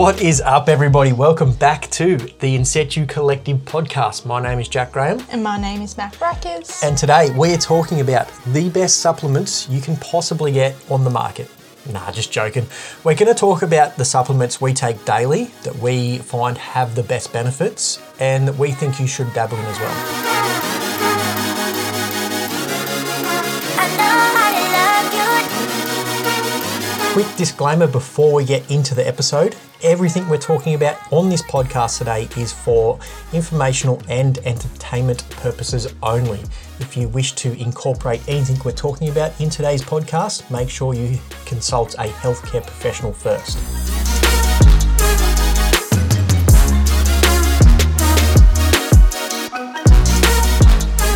What is up, everybody? Welcome back to the In-Situ Collective podcast. My name is Jack Graham, And my name is Mac Brackers. and today we're talking about the best supplements you can possibly get on the market. Nah, just joking. We're going to talk about the supplements we take daily that we find have the best benefits and that we think you should dabble in as well. Quick disclaimer before we get into the episode everything we're talking about on this podcast today is for informational and entertainment purposes only. If you wish to incorporate anything we're talking about in today's podcast, make sure you consult a healthcare professional first.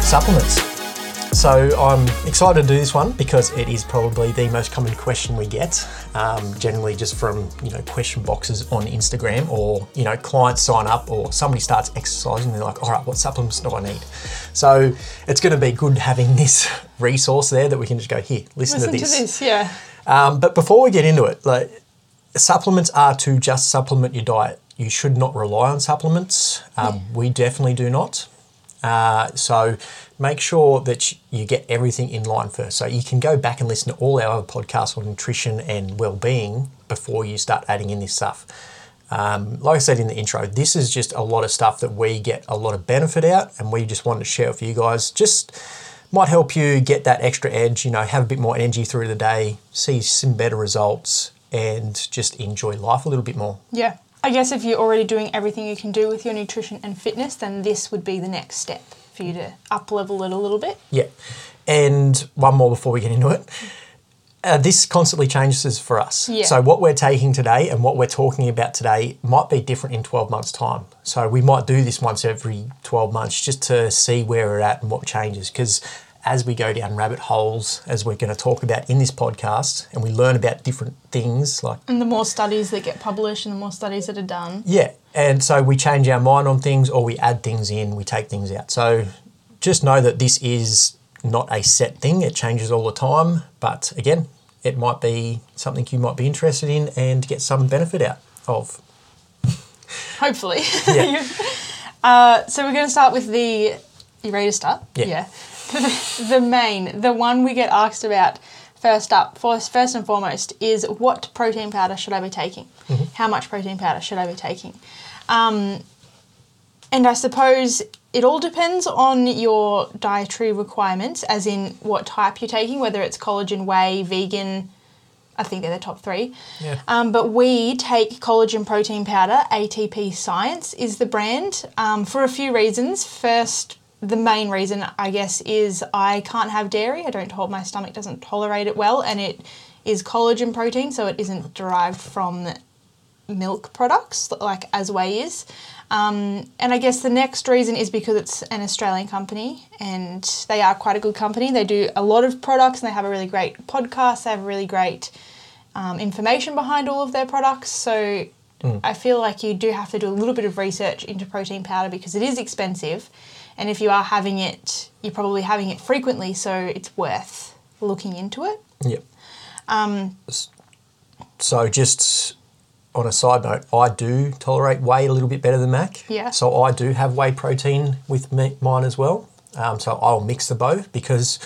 Supplements. So I'm excited to do this one because it is probably the most common question we get, um, generally just from you know question boxes on Instagram or you know clients sign up or somebody starts exercising they're like, all right, what supplements do I need? So it's going to be good having this resource there that we can just go here, listen, Listen to to this. this, yeah. Um, but before we get into it, like supplements are to just supplement your diet. You should not rely on supplements. Um, We definitely do not. Uh, so make sure that you get everything in line first. So you can go back and listen to all our other podcasts on nutrition and well-being before you start adding in this stuff. Um, like I said in the intro, this is just a lot of stuff that we get a lot of benefit out, and we just wanted to share with you guys. Just might help you get that extra edge. You know, have a bit more energy through the day, see some better results, and just enjoy life a little bit more. Yeah. I guess if you're already doing everything you can do with your nutrition and fitness, then this would be the next step for you to up level it a little bit. Yeah. And one more before we get into it. Uh, this constantly changes for us. Yeah. So what we're taking today and what we're talking about today might be different in 12 months' time. So we might do this once every 12 months just to see where we're at and what changes. Because as we go down rabbit holes, as we're going to talk about in this podcast, and we learn about different things like And the more studies that get published and the more studies that are done. yeah, and so we change our mind on things or we add things in, we take things out. So just know that this is not a set thing, it changes all the time. But again, it might be something you might be interested in and get some benefit out of. Hopefully. Yeah. uh, so we're going to start with the. You ready to start? Yeah. the main, the one we get asked about first up, first, first and foremost, is what protein powder should I be taking? How much protein powder should I be taking? Um, and I suppose it all depends on your dietary requirements, as in what type you're taking, whether it's collagen, whey, vegan. I think they're the top three. Yeah. Um, but we take collagen protein powder. ATP Science is the brand um, for a few reasons. First, the main reason I guess is I can't have dairy. I don't hold my stomach doesn't tolerate it well, and it is collagen protein, so it isn't derived from milk products like as whey is. Um, and I guess the next reason is because it's an Australian company and they are quite a good company. They do a lot of products and they have a really great podcast. They have really great um, information behind all of their products. So I feel like you do have to do a little bit of research into protein powder because it is expensive. And if you are having it, you're probably having it frequently, so it's worth looking into it. Yep. Um, So just on a side note, I do tolerate whey a little bit better than Mac. Yeah. So I do have whey protein with me, mine as well. Um, so I'll mix the both because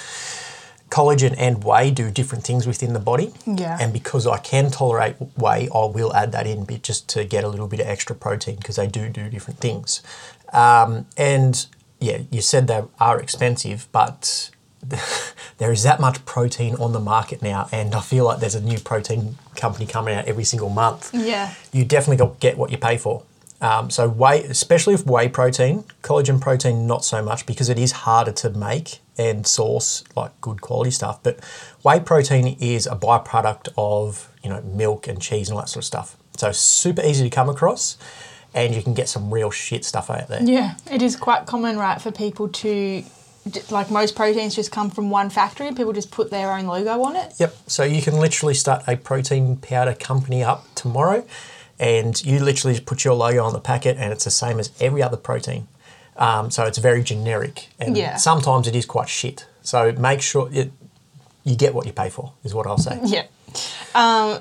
collagen and whey do different things within the body. Yeah. And because I can tolerate whey, I will add that in bit just to get a little bit of extra protein because they do do different things. Um, and yeah, you said they are expensive, but there is that much protein on the market now, and I feel like there's a new protein company coming out every single month. yeah. You definitely got get what you pay for. Um, so whey, especially with whey protein, collagen protein, not so much because it is harder to make and source like good quality stuff. But whey protein is a byproduct of you know milk and cheese and all that sort of stuff. So super easy to come across, and you can get some real shit stuff out there. Yeah, it is quite common, right, for people to, like most proteins just come from one factory and people just put their own logo on it. Yep. So you can literally start a protein powder company up tomorrow, and you literally just put your logo on the packet, and it's the same as every other protein. Um, so it's very generic, and Yeah. sometimes it is quite shit. So make sure it, you get what you pay for, is what I'll say. Yeah. Um,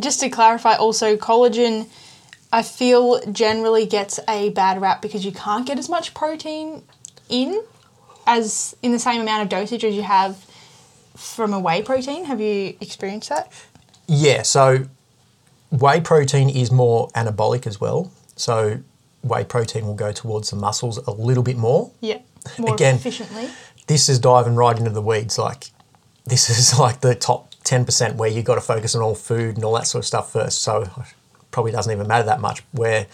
just to clarify, also collagen I feel generally gets a bad rap because you can't get as much protein in as in the same amount of dosage as you have from a whey protein. Have you experienced that? Yeah, so whey protein is more anabolic as well. So whey protein will go towards the muscles a little bit more. Yeah. More Again- efficiently. This is diving right into the weeds. Like, this is like the top 10% where you've got to focus on all food and all that sort of stuff first. So, probably doesn't even matter that much. Where,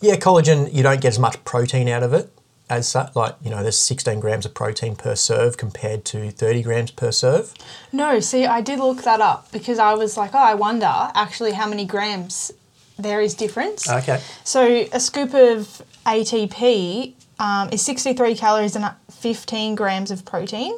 yeah, collagen, you don't get as much protein out of it as such. Like, you know, there's 16 grams of protein per serve compared to 30 grams per serve. No, see, I did look that up because I was like, oh, I wonder actually how many grams there is difference. Okay. So a scoop of ATP um, is 63 calories and 15 grams of protein.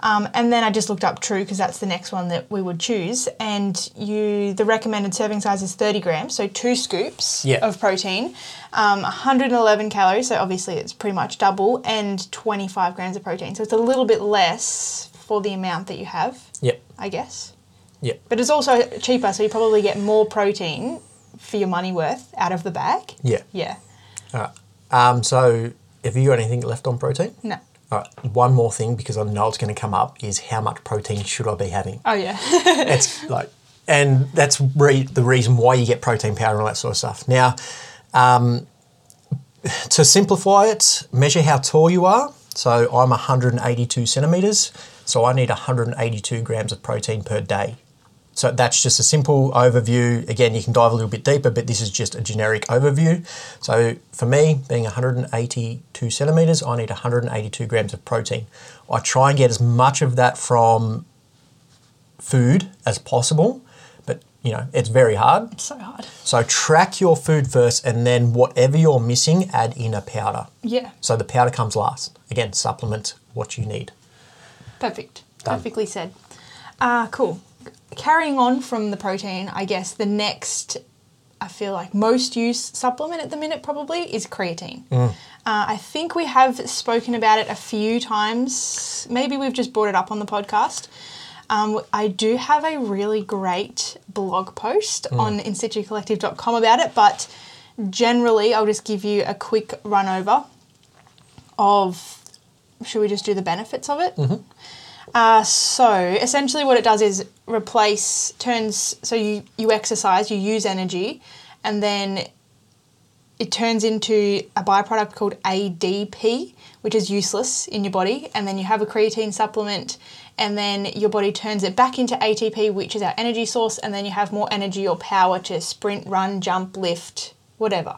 Um, and then I just looked up True because that's the next one that we would choose. And you, the recommended serving size is 30 grams, so two scoops Yeah. of protein, um, 111 calories, so obviously it's pretty much double, and 25 grams of protein. So it's a little bit less for the amount that you have, Yep. I guess. Yep. But it's also cheaper, so you probably get more protein for your money worth out of the bag. Yeah. Yeah. All right. Um, so, have you got anything left on protein? No. All right. One more thing because I know it's going to come up is how much protein should I be having? Oh yeah. it's like, and that's re- the reason why you get protein powder and all that sort of stuff. Now, um, to simplify it, measure how tall you are. So I'm 182 centimeters, so I need 182 grams of protein per day. So that's just a simple overview. Again, you can dive a little bit deeper, but this is just a generic overview. So for me, being 182 centimeters, I need 182 grams of protein. I try and get as much of that from food as possible, but you know, it's very hard. so hard. So track your food first and then whatever you're missing, add in a powder. Yeah. So the powder comes last. Again, supplement what you need. Perfect. Done. Perfectly said. Ah, cool. Carrying on from the protein, I guess the next, I feel like most used supplement at the minute probably is creatine. Uh, I think we have spoken about it a few times. Maybe we've just brought it up on the podcast. Um, I do have a really great blog post on in-situcollective.com about it, but generally, I'll just give you a quick run over of. Should we just do the benefits of it? Uh, so essentially, what it does is replace turns. So you you exercise, you use energy, and then it turns into a byproduct called ADP, which is useless in your body, and then you have a creatine supplement, and then your body turns it back into ATP, which is our energy source, and then you have more energy or power to sprint, run, jump, lift, whatever.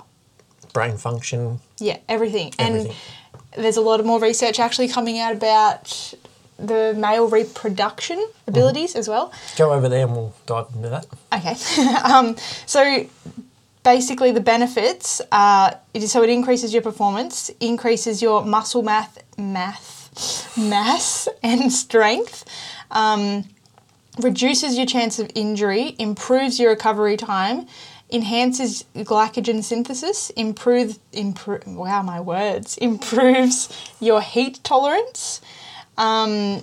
Brain function. Yeah, everything. Everything. And there's a lot of more research actually coming out about the male reproduction abilities as well. Go over there and we'll dive into that. Okay. um, so basically, the benefits are it is, so it increases your performance, increases your muscle math, math, mass, and strength. Um, reduces your chance of injury, improves your recovery time, enhances glycogen synthesis, improve, improve wow my words, improves your heat tolerance, um,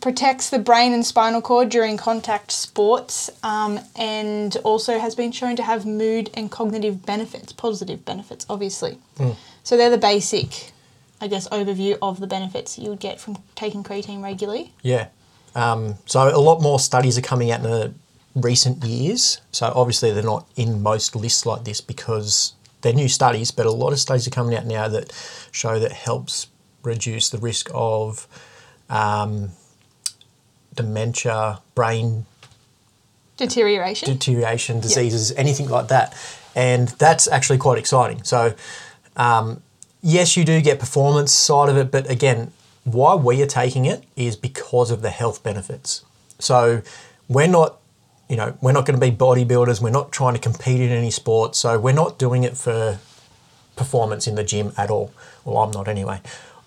protects the brain and spinal cord during contact sports, um, and also has been shown to have mood and cognitive benefits, positive benefits, obviously. So they're the basic, I guess, overview of the benefits you would get from taking creatine regularly. Yeah. Um, so a lot more studies are coming out in the recent years. So obviously they're not in most lists like this because they're new studies, but a lot of studies are coming out now that show that helps reduce the risk of um, dementia, brain Deterioration. deterioration, diseases, anything like that. And that's actually quite exciting. So, um, yes, you do get performance side of it, but again, why we are taking it is because of the health benefits. So, we're not, you know, we're not going to be bodybuilders. We're not trying to compete in any sport. So, we're not doing it for performance in the gym at all. Well, I'm not anyway.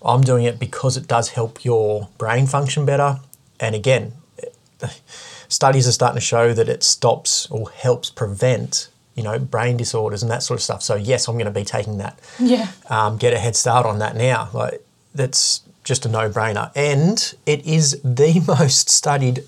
I'm doing it because it does help your brain function better. And again, studies are starting to show that it stops or helps prevent, you know, brain disorders and that sort of stuff. So yes, I'm going to be taking that. yeah. Um, get a head start on that now. Like that's just a no-brainer, and it is the most studied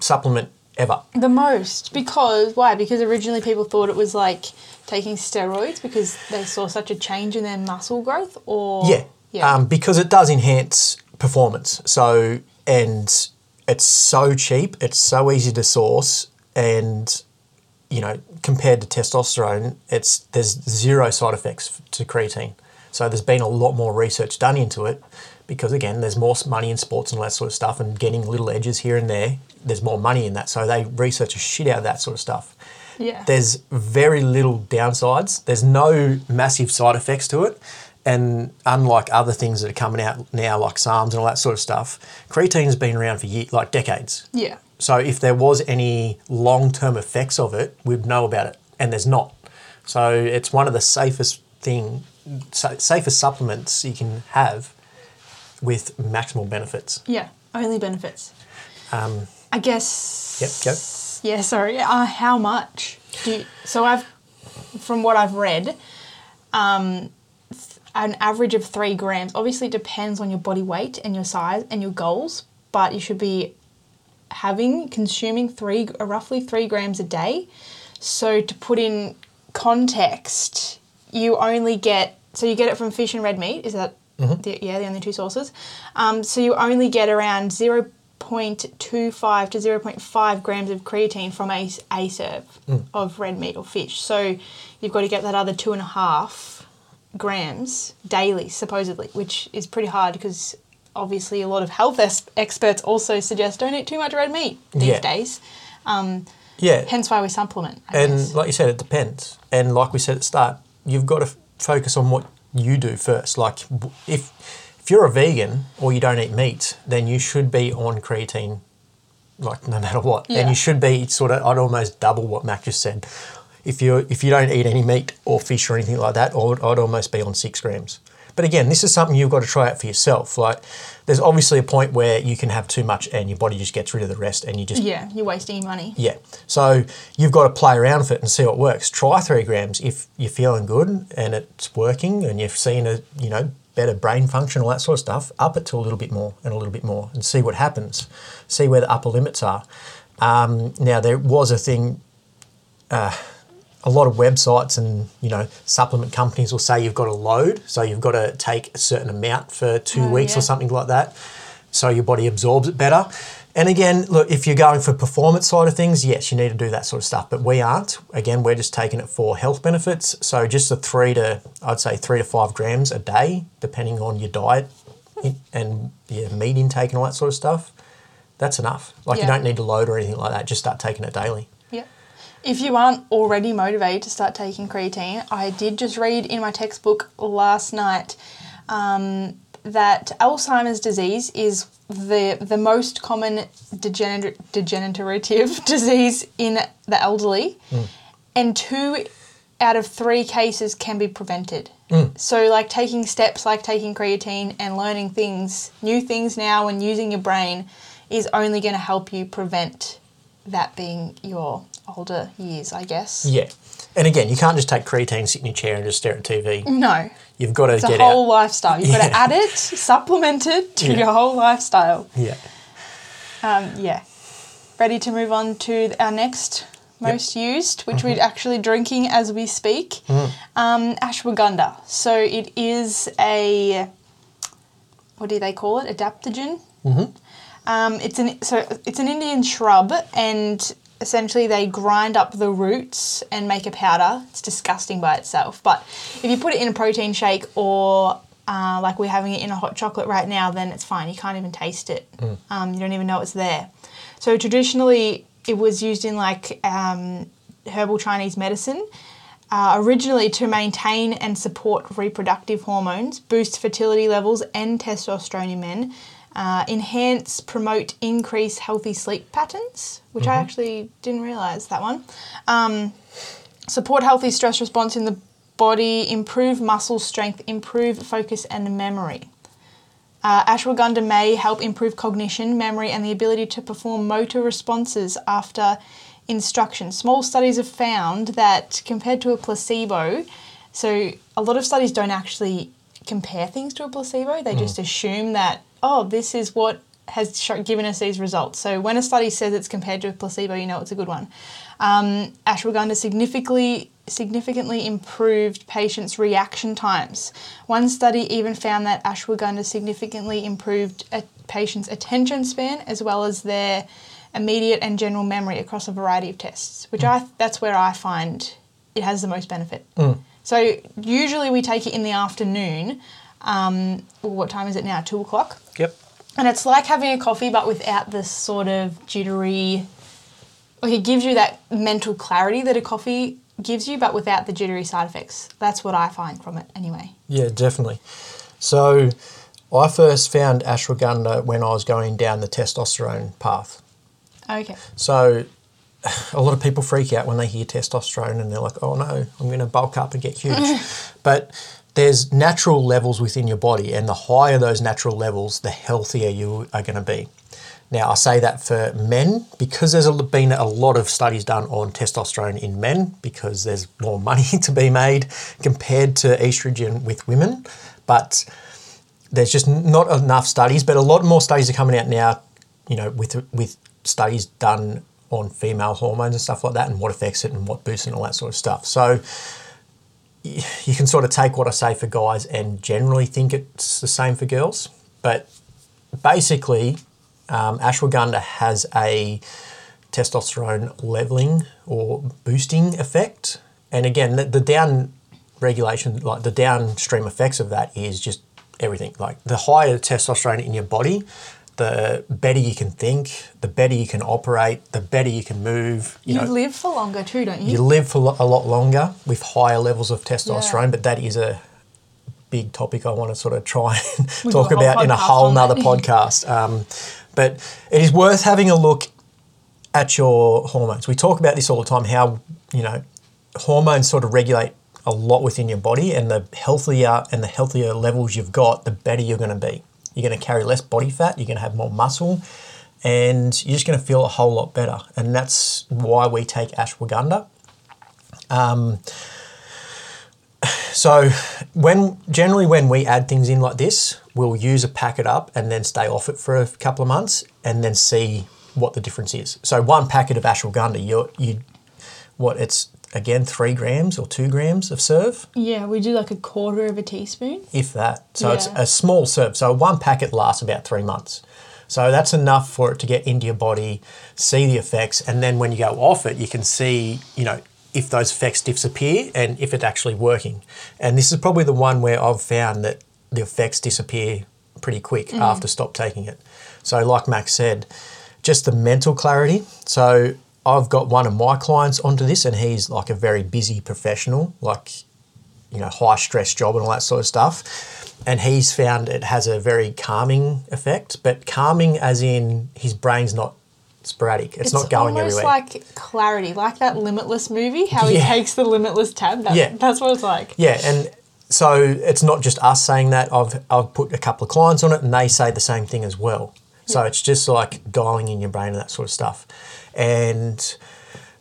supplement ever. The most because why? Because originally people thought it was like taking steroids because they saw such a change in their muscle growth, or Yeah. Yeah, Um, because it does enhance performance. So, and it's so cheap, it's so easy to source, and you know, compared to testosterone, it's there's zero side effects to creatine. So there's been a lot more research done into it because again, there's more money in sports and all that sort of stuff, and getting little edges here and there. There's more money in that, so they research a shit out of that sort of stuff. yeah, There's very little downsides. There's no massive side effects to it. And unlike other things that are coming out now, like SARMs and all that sort of stuff, creatine's been around for years, like decades. yeah, So if there was any long-term effects of it, we'd know about it, and there's not. So it's one of the safest thing, sa- safest supplements you can have with maximal benefits. yeah. Only benefits. Um, I guess. Yep, go. Yeah, sorry. Uh, how much do you, so I've from what I've read, um, an average of three grams. Obviously, it depends on your body weight and your size and your goals, but you should be having consuming three uh, roughly three grams a day. So to put in context, you only get so you get it from fish and red meat. Is that the, yeah the only two sources? Um, so you only get around zero point two five to zero point five grams of creatine from a a serve of red meat or fish. So you've got to get that other two and a half grams daily, supposedly, which is pretty hard because obviously a lot of health es- experts also suggest don't eat too much red meat these Yeah. days. Um, yeah. hence why we supplement. I And guess. like you said, it depends. And like we said at the start, you've got to f- focus on what you do first. Like if if you're a vegan or you don't eat meat, then you should be on creatine, like no matter what. Yeah. And you should be sort of. I'd almost double what Mac just said. If you if you don't eat any meat or fish or anything like that, I'd, I'd almost be on six grams. But again, this is something you've got to try out for yourself. Like, there's obviously a point where you can have too much and your body just gets rid of the rest, and you just yeah, you're wasting your money. yeah. So you've got to play around with it and see what works. Try three grams if you're feeling good and it's working and you've seen a you know better brain function, all that sort of stuff. Up it to a little bit more and a little bit more and see what happens. See where the upper limits are. Um, now there was a thing. Uh, a lot of websites and you know supplement companies will say you've got to load, so you've got to take a certain amount for two Oh, weeks yeah. or something like that, so your body absorbs it better. And again, look, if you're going for performance side of things, yes, you need to do that sort of stuff. But we aren't. Again, we're just taking it for health benefits. So just a three to, I'd say three to five grams a day, depending on your diet and your meat intake and all that sort of stuff. That's enough. Like you don't need to load or anything like that. Just start taking it daily. If you aren't already motivated to start taking creatine, I did just read in my textbook last night um, that Alzheimer's disease is the the most common degener- degenerative disease in the elderly, and two out of three cases can be prevented. So, like taking steps like taking creatine and learning things, new things now, and using your brain is only going to help you prevent that being your older years, I guess. Yeah. And again, you can't just take creatine, sit in your chair and just stare at TV. No, You've got to it's a get whole out. lifestyle. You've got to add it, supplement it to Yeah. your whole lifestyle. Yeah. Um, yeah. Ready to move on to our next most used, which Mm-hmm. we're actually drinking as we speak. Mm. Um, ashwagandha. So it is a what do they call it? Adaptogen. Mm-hmm. Um, it's an so it's an Indian shrub, and essentially they grind up the roots and make a powder. It's disgusting by itself, but if you put it in a protein shake or uh, like we're having it in a hot chocolate right now, then it's fine. You can't even taste it. Um, you don't even know it's there. So traditionally, it was used in like um, herbal Chinese medicine. Uh, originally to maintain and support reproductive hormones, boost fertility levels and testosterone in men, uh, enhance, promote, increase healthy sleep patterns, which I actually didn't realize that one. Um, support healthy stress response in the body, improve muscle strength, improve focus and memory. Uh, ashwagandha may help improve cognition, memory, and the ability to perform motor responses after instruction. Small studies have found that compared to a placebo, so a lot of studies don't actually compare things to a placebo, they hmm. just assume that, oh, this is what has given us these results. So when a study says it's compared to a placebo, you know it's a good one. Um, ashwagandha significantly significantly improved patients' reaction times. One study even found that ashwagandha significantly improved a patient's attention span as well as their immediate and general memory across a variety of tests, which hmm. I that's where I find it has the most benefit. Hmm. So usually we take it in the afternoon. Um, what time is it now? Two o'clock. Yep. And it's like having a coffee, but without the sort of jittery. Like it gives you that mental clarity that a coffee gives you, but without the jittery side effects. That's what I find from it, anyway. Yeah, definitely. So I first found ashwagandha when I was going down the testosterone path. Okay. So a lot of people freak out when they hear testosterone and they're like, oh no, I'm going to bulk up and get huge. but there's natural levels within your body, and the higher those natural levels, the healthier you are going to be. Now, I say that for men because there's been a lot of studies done on testosterone in men because there's more money to be made compared to estrogen with women. But there's just not enough studies, but a lot more studies are coming out now, you know, with with studies done on female hormones and stuff like that and what affects it and what boosts it and all that sort of stuff. So you can sort of take what I say for guys and generally think it's the same for girls. But basically, um, ashwagandha has a testosterone leveling or boosting effect. And again, the, the down regulation, like the downstream effects of that is just everything. Like the higher testosterone in your body, the better you can think, the better you can operate, the better you can move. You, You, know, live for longer too, don't you? you live for a lot longer with higher levels of testosterone, Yeah. but that is a big topic I want to sort of try and We've talk got a whole about in a whole nother podcast. Um, but it is worth having a look at your hormones. We talk about this all the time how, you know, hormones sort of regulate a lot within your body and the healthier and the healthier levels you've got, the better you're going to be. You're going to carry less body fat, you're going to have more muscle, and you're just going to feel a whole lot better. And that's why we take ashwagandha. Um, so when generally when we add things in like this, we'll use a packet up and then stay off it for a couple of months and then see what the difference is. So one packet of ashwagandha, you you what it's again three grams or two grams of serve, yeah, we do like a quarter of a teaspoon. if that. So it's a small serve. So one packet lasts about three months. So that's enough for it to get into your body, see the effects, and then when you go off it, you can see, you know, if those effects disappear and if it's actually working. And this is probably the one where I've found that the effects disappear pretty quick mm-hmm. after stop taking it. So like Max said, just the mental clarity. So I've got one of my clients onto this and he's like a very busy professional, like you know, high stress job and all that sort of stuff. And he's found it has a very calming effect, but calming as in his brain's not sporadic. It's, not going almost everywhere. like clarity, like that Limitless movie, how Yeah. he takes the Limitless tab. That, Yeah. That's what it's like. yeah, and so it's not just us saying that. I've I've put a couple of clients on it, and they say the same thing as well. So it's just like dialing in your brain and that sort of stuff. And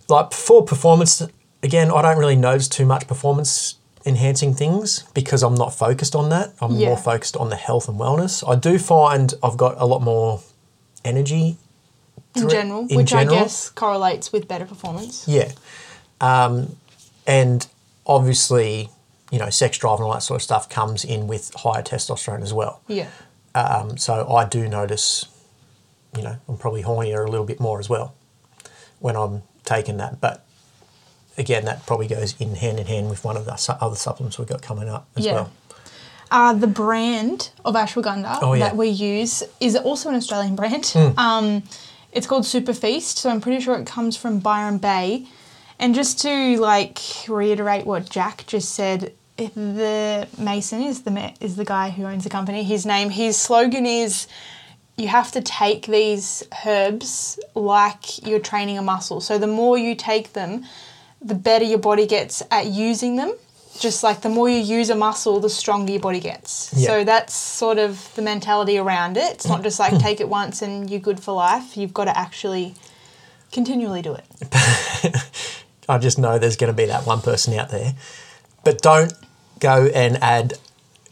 like for performance, again, I don't really notice too much performance enhancing things because I'm not focused on that. I'm Yeah. more focused on the health and wellness. I do find I've got a lot more energy In general, in which general. I guess correlates with better performance. Yeah. Um, and obviously, you know, sex drive and all that sort of stuff comes in with higher testosterone as well. Yeah. Um, so I do notice, you know, I'm probably hornier a little bit more as well when I'm taking that. But again, that probably goes in hand in hand with one of the su- other supplements we've got coming up as Yeah. well. Uh, the brand of ashwagandha Oh, yeah. That we use is also an Australian brand. Um, it's called SuperFeast, so I'm pretty sure it comes from Byron Bay. And just to like reiterate what Jack just said, the Mason is the is the guy who owns the company. His name, his slogan is, "You have to take these herbs like you're training a muscle. So the more you take them, the better your body gets at using them. Just like the more you use a muscle, the stronger your body gets. Yeah. So that's sort of the mentality around it. It's not just like take it once and you're good for life. You've got to actually continually do it. I just know there's going to be that one person out there. But don't go and add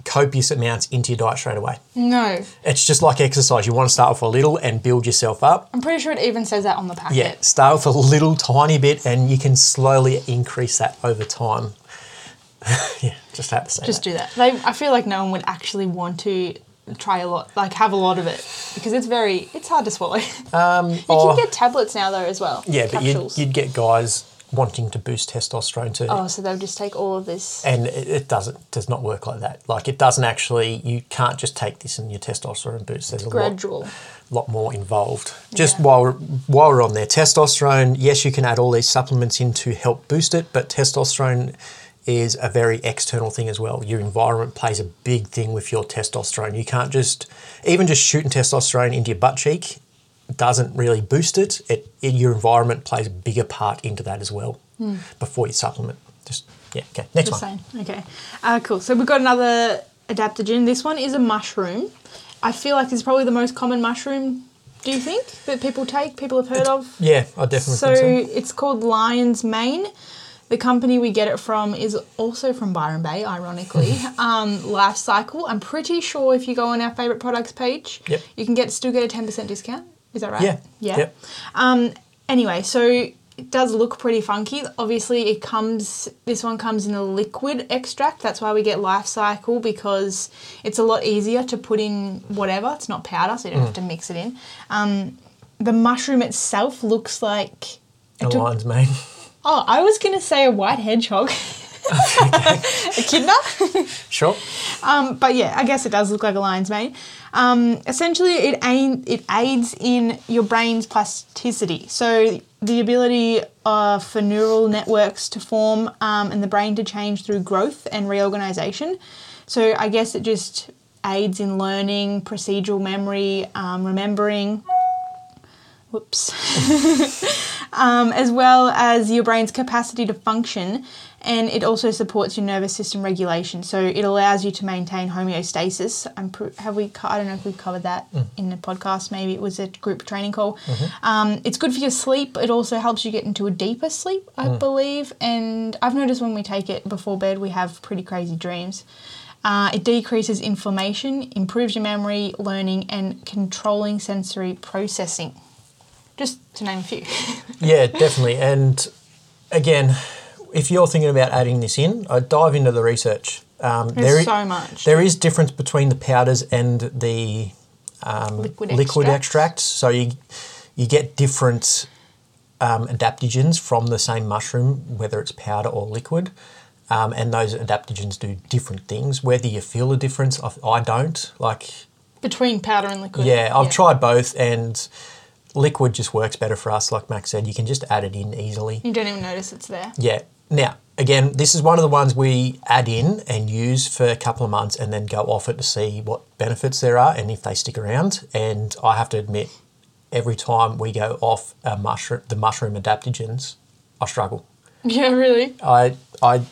copious amounts into your diet straight away. No. It's just like exercise. You want to start off a little and build yourself up. I'm pretty sure it even says that on the packet. Yeah, start with a little tiny bit and you can slowly increase that over time. yeah, just had to say Just that. do that. They, I feel like no one would actually want to try a lot, like have a lot of it, because it's very, it's hard to swallow. Um, you oh, can get tablets now though as well. yeah, but you'd, you'd get guys wanting to boost testosterone too. oh, so they'll just take all of this. and it, it doesn't does not work like that. Like it doesn't actually. You can't just take this and your testosterone boost. There's a lot, lot more involved. Just Yeah. while we're, while we're on there, testosterone. Yes, you can add all these supplements in to help boost it, but testosterone is a very external thing as well. Your environment plays a big thing with your testosterone. You can't just even just shooting testosterone into your butt cheek doesn't really boost it. It, it your environment plays a bigger part into that as well before you supplement. Just yeah, okay. Next Just one. saying. Okay. Uh, cool. So we've got another adaptogen. This one is a mushroom. I feel like it's probably the most common mushroom. Do you think that people take? People have heard of. Yeah, I definitely So think so. it's called Lion's Mane. The company we get it from is also from Byron Bay, ironically. um, Lifecykel. I'm pretty sure if you go on our favorite products page, Yep. you can get still get a ten percent discount. Is that right? Yeah. Yeah. Yep. Um, anyway, so it does look pretty funky. Obviously, it comes. This one comes in a liquid extract. That's why we get Lifecykel because it's a lot easier to put in whatever. It's not powder, so you don't Mm. have to mix it in. Um, the mushroom itself looks like. A took- lion's mane. Oh, I was gonna say a white hedgehog. echidna? Sure. Um, but yeah, I guess it does look like a lion's mane. Um, essentially, it, aim, it aids in your brain's plasticity. So, the ability uh, for neural networks to form um, and the brain to change through growth and reorganization. So, I guess it just aids in learning, procedural memory, um, remembering. Whoops. um, as well as your brain's capacity to function, and it also supports your nervous system regulation. So it allows you to maintain homeostasis. I'm pr- have we? I don't know if we've covered that in the podcast. Maybe it was a group training call. Um, it's good for your sleep. It also helps you get into a deeper sleep, I believe. And I've noticed when we take it before bed, we have pretty crazy dreams. Uh, it decreases inflammation, improves your memory, learning, and controlling sensory processing. Just to name a few. Yeah, definitely. And again, if you're thinking about adding this in, I dive into the research. Um, There's there i- so much. There is difference between the powders and the um, Liquid liquid, extracts. extracts. So you you get different um, adaptogens from the same mushroom, whether it's powder or liquid. Um, and those adaptogens do different things. Whether you feel a difference, I, I don't. Like Between powder and liquid. yeah, I've tried both, and liquid just works better for us. Like Max said, you can just add it in easily. You don't even notice it's there. Yeah. Now, again, this is one of the ones we add in and use for a couple of months and then go off it to see what benefits there are and if they stick around. And I have to admit, every time we go off a mushroom, the mushroom adaptogens, I struggle. Yeah, really. I I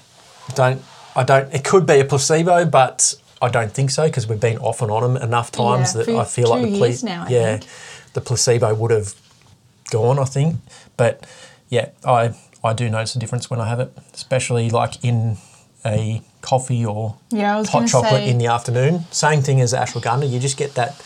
don't I don't. It could be a placebo, but I don't think so because we've been off and on them enough times Yeah, that I feel like the years now, I yeah, think. The placebo would have gone. I think, but yeah, I I do notice a difference when I have it, especially like in a coffee or Yeah, hot chocolate in the afternoon. Same thing as ashwagandha. You just get that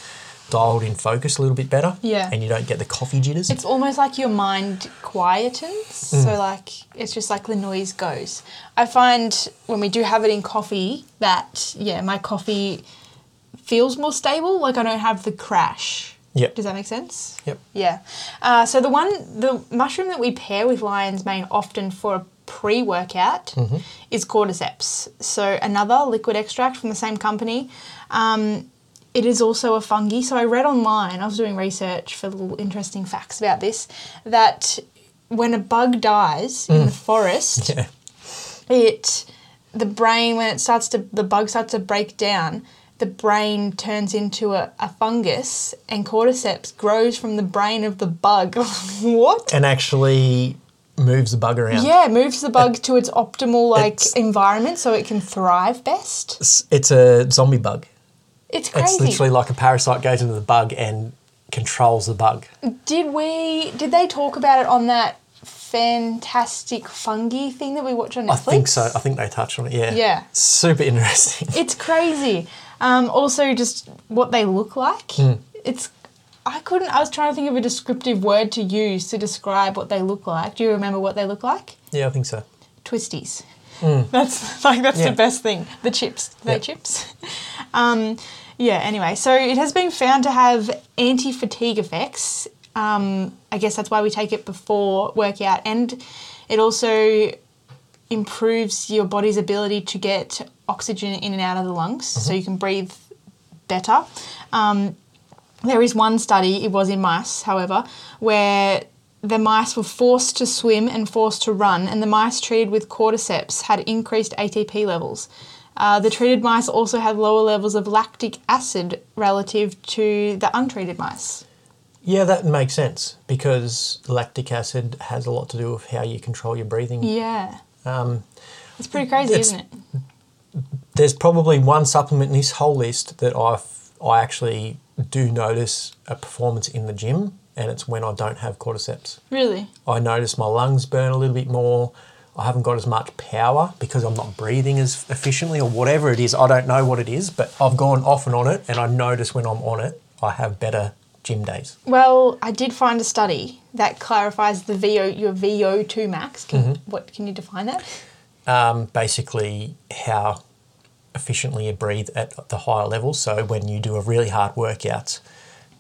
dialed in focus a little bit better. Yeah. and you don't get the coffee jitters. It's almost like your mind quietens. Mm. So, like, it's just like the noise goes. I find when we do have it in coffee that, yeah, my coffee feels more stable. Like, I don't have the crash. Yep. Does that make sense? Yep. Yeah. Uh, so the one, the mushroom that we pair with lion's mane often for a pre-workout Mm-hmm. is cordyceps. So another liquid extract from the same company. Um, it is also a fungi. So I read online. I was doing research for little interesting facts about this. That when a bug dies in the forest, Mm. yeah. it the brain when it starts to the bug starts to break down the brain turns into a, a fungus and cordyceps grows from the brain of the bug what and actually moves the bug around. yeah moves the bug to its optimal like It's- environment so it can thrive best It's, it's a zombie bug. it's It's crazy literally like a parasite goes into the bug and controls the bug. did we did they talk about it on that fantastic fungi thing that we watch on Netflix? I think so. I think they touched on it. Yeah. Yeah. Super interesting. It's crazy. Um, also, just what they look like. Hmm. It's. I couldn't. I was trying to think of a descriptive word to use to describe what they look like. Do you remember what they look like? yeah, I think so. Twisties. That's like that's. Yeah. the best thing. The chips. They Yep. chips. um, yeah. Anyway, so it has been found to have anti-fatigue effects. Um, I guess that's why we take it before workout, and it also improves your body's ability to get oxygen in and out of the lungs, so you can breathe better. Um, there is one study, it was in mice, however, where the mice were forced to swim and forced to run, and the mice treated with cordyceps had increased ATP levels. Uh, the treated mice also had lower levels of lactic acid relative to the untreated mice. Yeah, that makes sense because lactic acid has a lot to do with how you control your breathing. Yeah. Um, It's pretty crazy, It's- isn't it? There's probably one supplement in this whole list that I I actually do notice a performance in the gym, and it's when I don't have cordyceps. Really? I notice my lungs burn a little bit more. I haven't got as much power because I'm not breathing as efficiently or whatever it is. I don't know what it is, but I've gone off and on it, and I notice when I'm on it, I have better gym days. Well, I did find a study that clarifies the VO your VO2 max. Can, Mm-hmm. What can you define that? um, basically how efficiently you breathe at the higher levels. So when you do a really hard workout,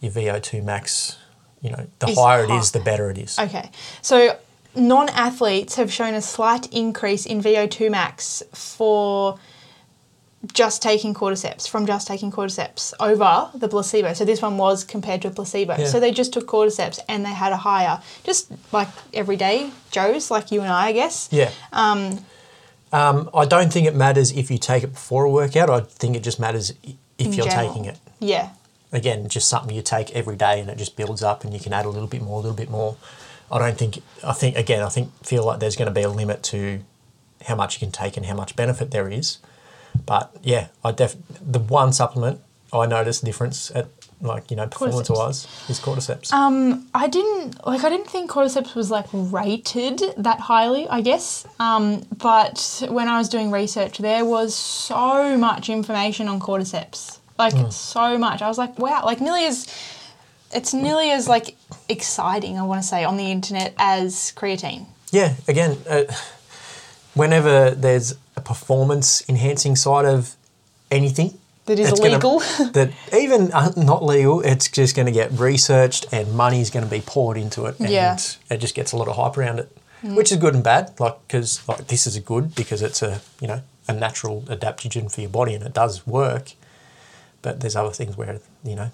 your VO2 max, you know, the Is higher it high. is, the better it is. Okay, so non-athletes have shown a slight increase in VO2 max for just taking cordyceps from just taking cordyceps over the placebo. So this one was compared to a placebo. Yeah. So they just took cordyceps and they had a higher, just like everyday Joes, like you and I, I guess. Yeah. Um, Um, I don't think it matters if you take it before a workout. I think it just matters if In you're general. taking it. Yeah. Again, just something you take every day and it just builds up and you can add a little bit more, a little bit more. I don't think, I think, again, I think, feel like there's going to be a limit to how much you can take and how much benefit there is. But yeah, I def the one supplement I noticed the difference at like, you know, performance wise is cordyceps. Um, I didn't like. I didn't think cordyceps was like rated that highly. I guess. Um, but when I was doing research, there was so much information on cordyceps. Like so much. I was like, wow. Like nearly as. It's nearly as like exciting. I want to say on the internet as creatine. Yeah, again, uh, whenever there's a performance enhancing side of anything That is it's gonna- illegal. that even uh, not legal, it's just going to get researched and money's going to be poured into it, and Yeah. Mm. it just gets a lot of hype around it, which is good and bad. Like because like this is a good because it's a you know a natural adaptogen for your body and it does work, but there's other things where you know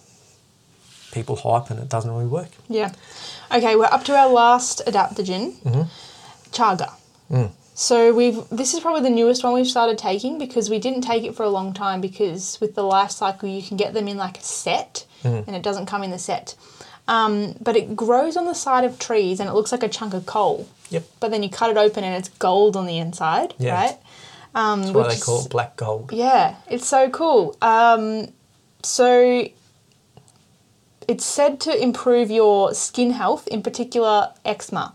people hype and it doesn't really work. Yeah. Okay, we're up to our last adaptogen, Mm-hmm. chaga. Mm. So we've this is probably the newest one we've started taking because we didn't take it for a long time because with the Lifecykel you can get them in like a set Mm. and it doesn't come in the set. Um, but it grows on the side of trees and it looks like a chunk of coal. Yep, But then you cut it open and it's gold on the inside, Yeah. right? Um, that's why which they call is- it black gold. yeah, it's so cool. Um, so it's said to improve your skin health, in particular eczema.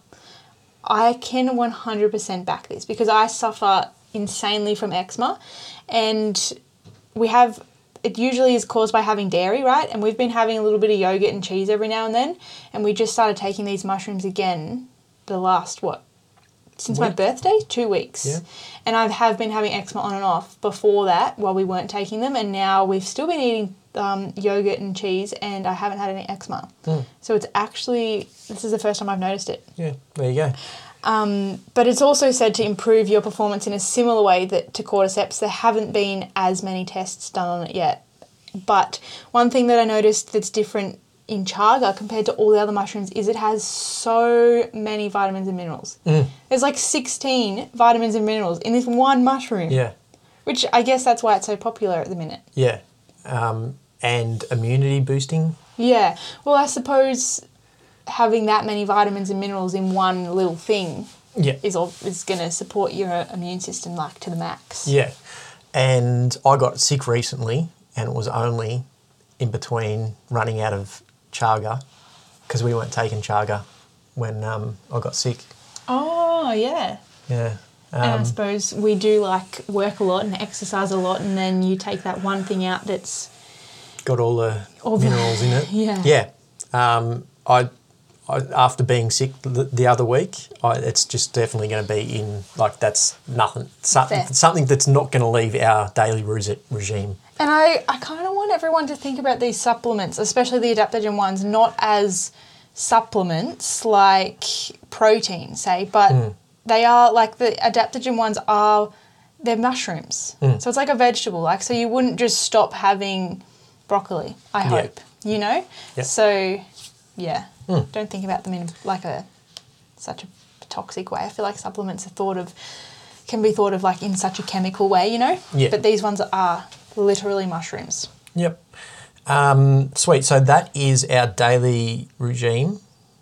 I can 100% back this because I suffer insanely from eczema and we have it usually is caused by having dairy, right? And we've been having a little bit of yogurt and cheese every now and then and we just started taking these mushrooms again the last what since my birthday, 2 weeks. Yeah. And I have been having eczema on and off before that while we weren't taking them, and now we've still been eating um, yogurt and cheese, and I haven't had any eczema. Hmm. So it's actually this is the first time I've noticed it. Yeah, there you go. Um, but it's also said to improve your performance in a similar way that to cordyceps. There haven't been as many tests done on it yet. But one thing that I noticed that's different in chaga compared to all the other mushrooms is it has so many vitamins and minerals. Mm. There's like 16 vitamins and minerals in this one mushroom. Yeah, Which I guess that's why it's so popular at the minute. yeah, um, and immunity boosting. Yeah. Well, I suppose having that many vitamins and minerals in one little thing Yeah, is is going to support your immune system like to the max. Yeah. And I got sick recently, and it was only in between running out of chaga because we weren't taking chaga when um, I got sick. Oh yeah. Yeah. and I Um, suppose we do like work a lot and exercise a lot, and then you take that one thing out that's got all the All the- minerals in it. Yeah. Yeah. Um, I, I after being sick the, the other week, I, it's just definitely going to be in like that's nothing something Fair. something that's not going to leave our daily regime. And I, I kind of want everyone to think about these supplements, especially the adaptogen ones, not as supplements like protein, say, but Hmm. they are like the adaptogen ones are they're mushrooms. Hmm. So it's like a vegetable. Like so you wouldn't just stop having broccoli, I Yeah. hope. You know? Yeah. So yeah. Hmm. Don't think about them in like a such a toxic way. I feel like supplements are thought of can be thought of like in such a chemical way, you know? Yeah. But these ones are literally mushrooms. Yep. Um, sweet. So that is our daily regime.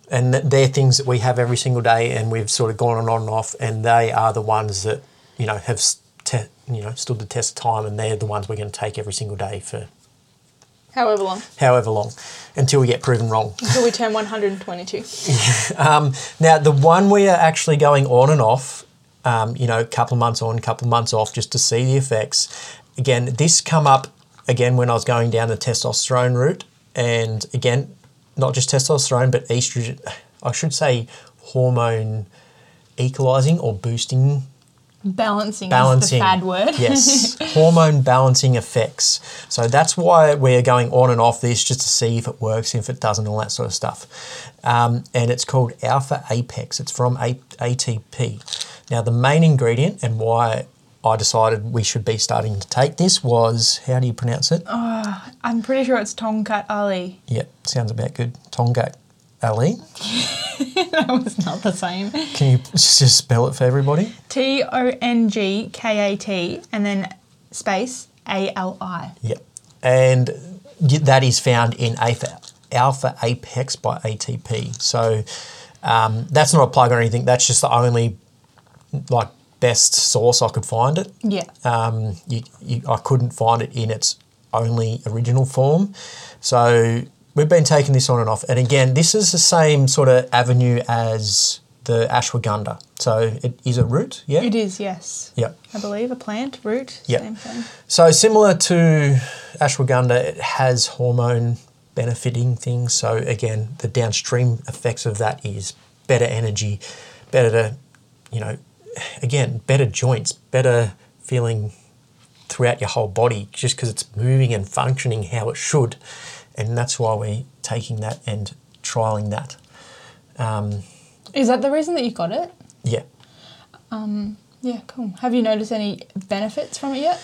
And th- they're things that we have every single day, and we've sort of gone on and off, and they are the ones that you know have te- you know stood the test of time, and they're the ones we're going to take every single day for However long. however long until we get proven wrong. Until we turn 122. Now, the one we are actually going on and off, um, you know, a couple of months on, couple of months off, just to see the effects. Again, this come up again when I was going down the testosterone route, and again, not just testosterone, but estrogen. I should say hormone equalizing or boosting Balancing, balancing. is the fad word. yes, hormone balancing effects. So that's why we're going on and off this just to see if it works, if it doesn't, all that sort of stuff. Um, and it's called Alpha Apex. It's from A- ATP. Now, the main ingredient and why I decided we should be starting to take this was how do you pronounce it? I'm pretty sure it's Tongkat Ali. Yep, sounds about good. Tonga Ali. that was not the same. Can you just spell it for everybody? T O N G K A T and then space A L I. Yep. And that is found in Alpha, Alpha Apex by ATP. So um, that's not a plug or anything. That's just the only like best source I could find it. Yeah. Um, you, you, I couldn't find it in its only original form. So we've been taking this on and off. And again, this is the same sort of avenue as the ashwagandha. So it is a root, yeah? It is, yes. Yep. I believe a plant, root, Yeah. same thing. So similar to ashwagandha, it has hormone benefiting things. So again, the downstream effects of that is better energy, better, you know, again, better joints, better feeling throughout your whole body, just because it's moving and functioning how it should, and that's why we're taking that and trialing that. Um, Is that the reason that you got it? yeah. Yeah, cool. Have you noticed any benefits from it yet?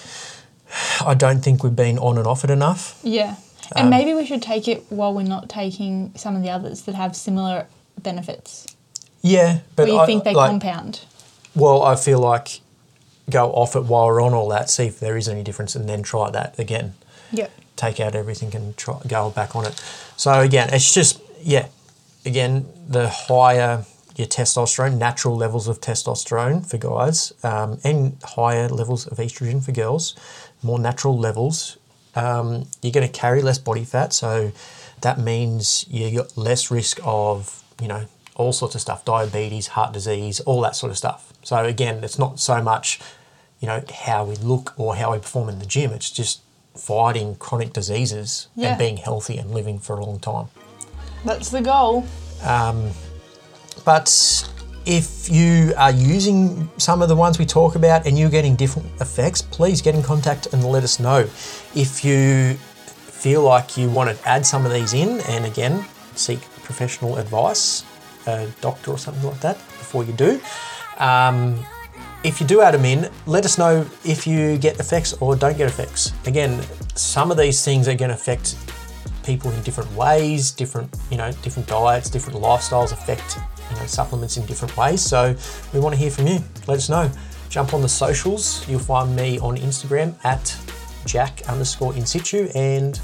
I don't think we've been on and off it enough. Yeah. And maybe we should take it while we're not taking some of the others that have similar benefits. Yeah, but you I, think they like, compound? Well, I feel like go off it while we're on all that, see if there is any difference, and then try that again. Yep. Take out everything and try go back on it. So again, it's just yeah. Again, the higher your testosterone, natural levels of testosterone for guys, um, and higher levels of estrogen for girls, more natural levels, um, you're going to carry less body fat. So that means you got less risk of you know all sorts of stuff, diabetes, heart disease, all that sort of stuff. So again, it's not so much you know how we look or how we perform in the gym. It's just fighting chronic diseases Yeah. and being healthy and living for a long time. That's the goal. But if you are using some of the ones we talk about and you're getting different effects, please get in contact and let us know. If you feel like you want to add some of these in, and again, seek professional advice, a doctor or something like that, before you do. Um, if you do add them in, let us know if you get effects or don't get effects. Again, some of these things are going to affect people in different ways, different you know, different diets, different lifestyles affect you know supplements in different ways. So we want to hear from you. Let us know. Jump on the socials. You'll find me on Instagram at Jack underscore in situ and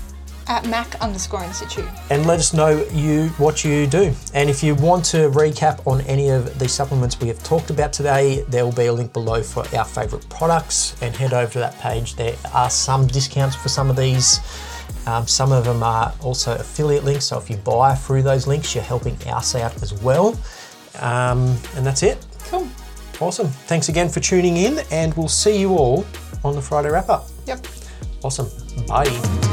At Mac underscore in situ. and let us know you what you do. And if you want to recap on any of the supplements we have talked about today, there will be a link below for our favorite products and head over to that page. There are some discounts for some of these. Um, some of them are also affiliate links, so if you buy through those links, you're helping us out as well. Um, and that's it. Cool. Awesome. Thanks again for tuning in, and we'll see you all on the Friday wrap up. Yep. Awesome. Bye.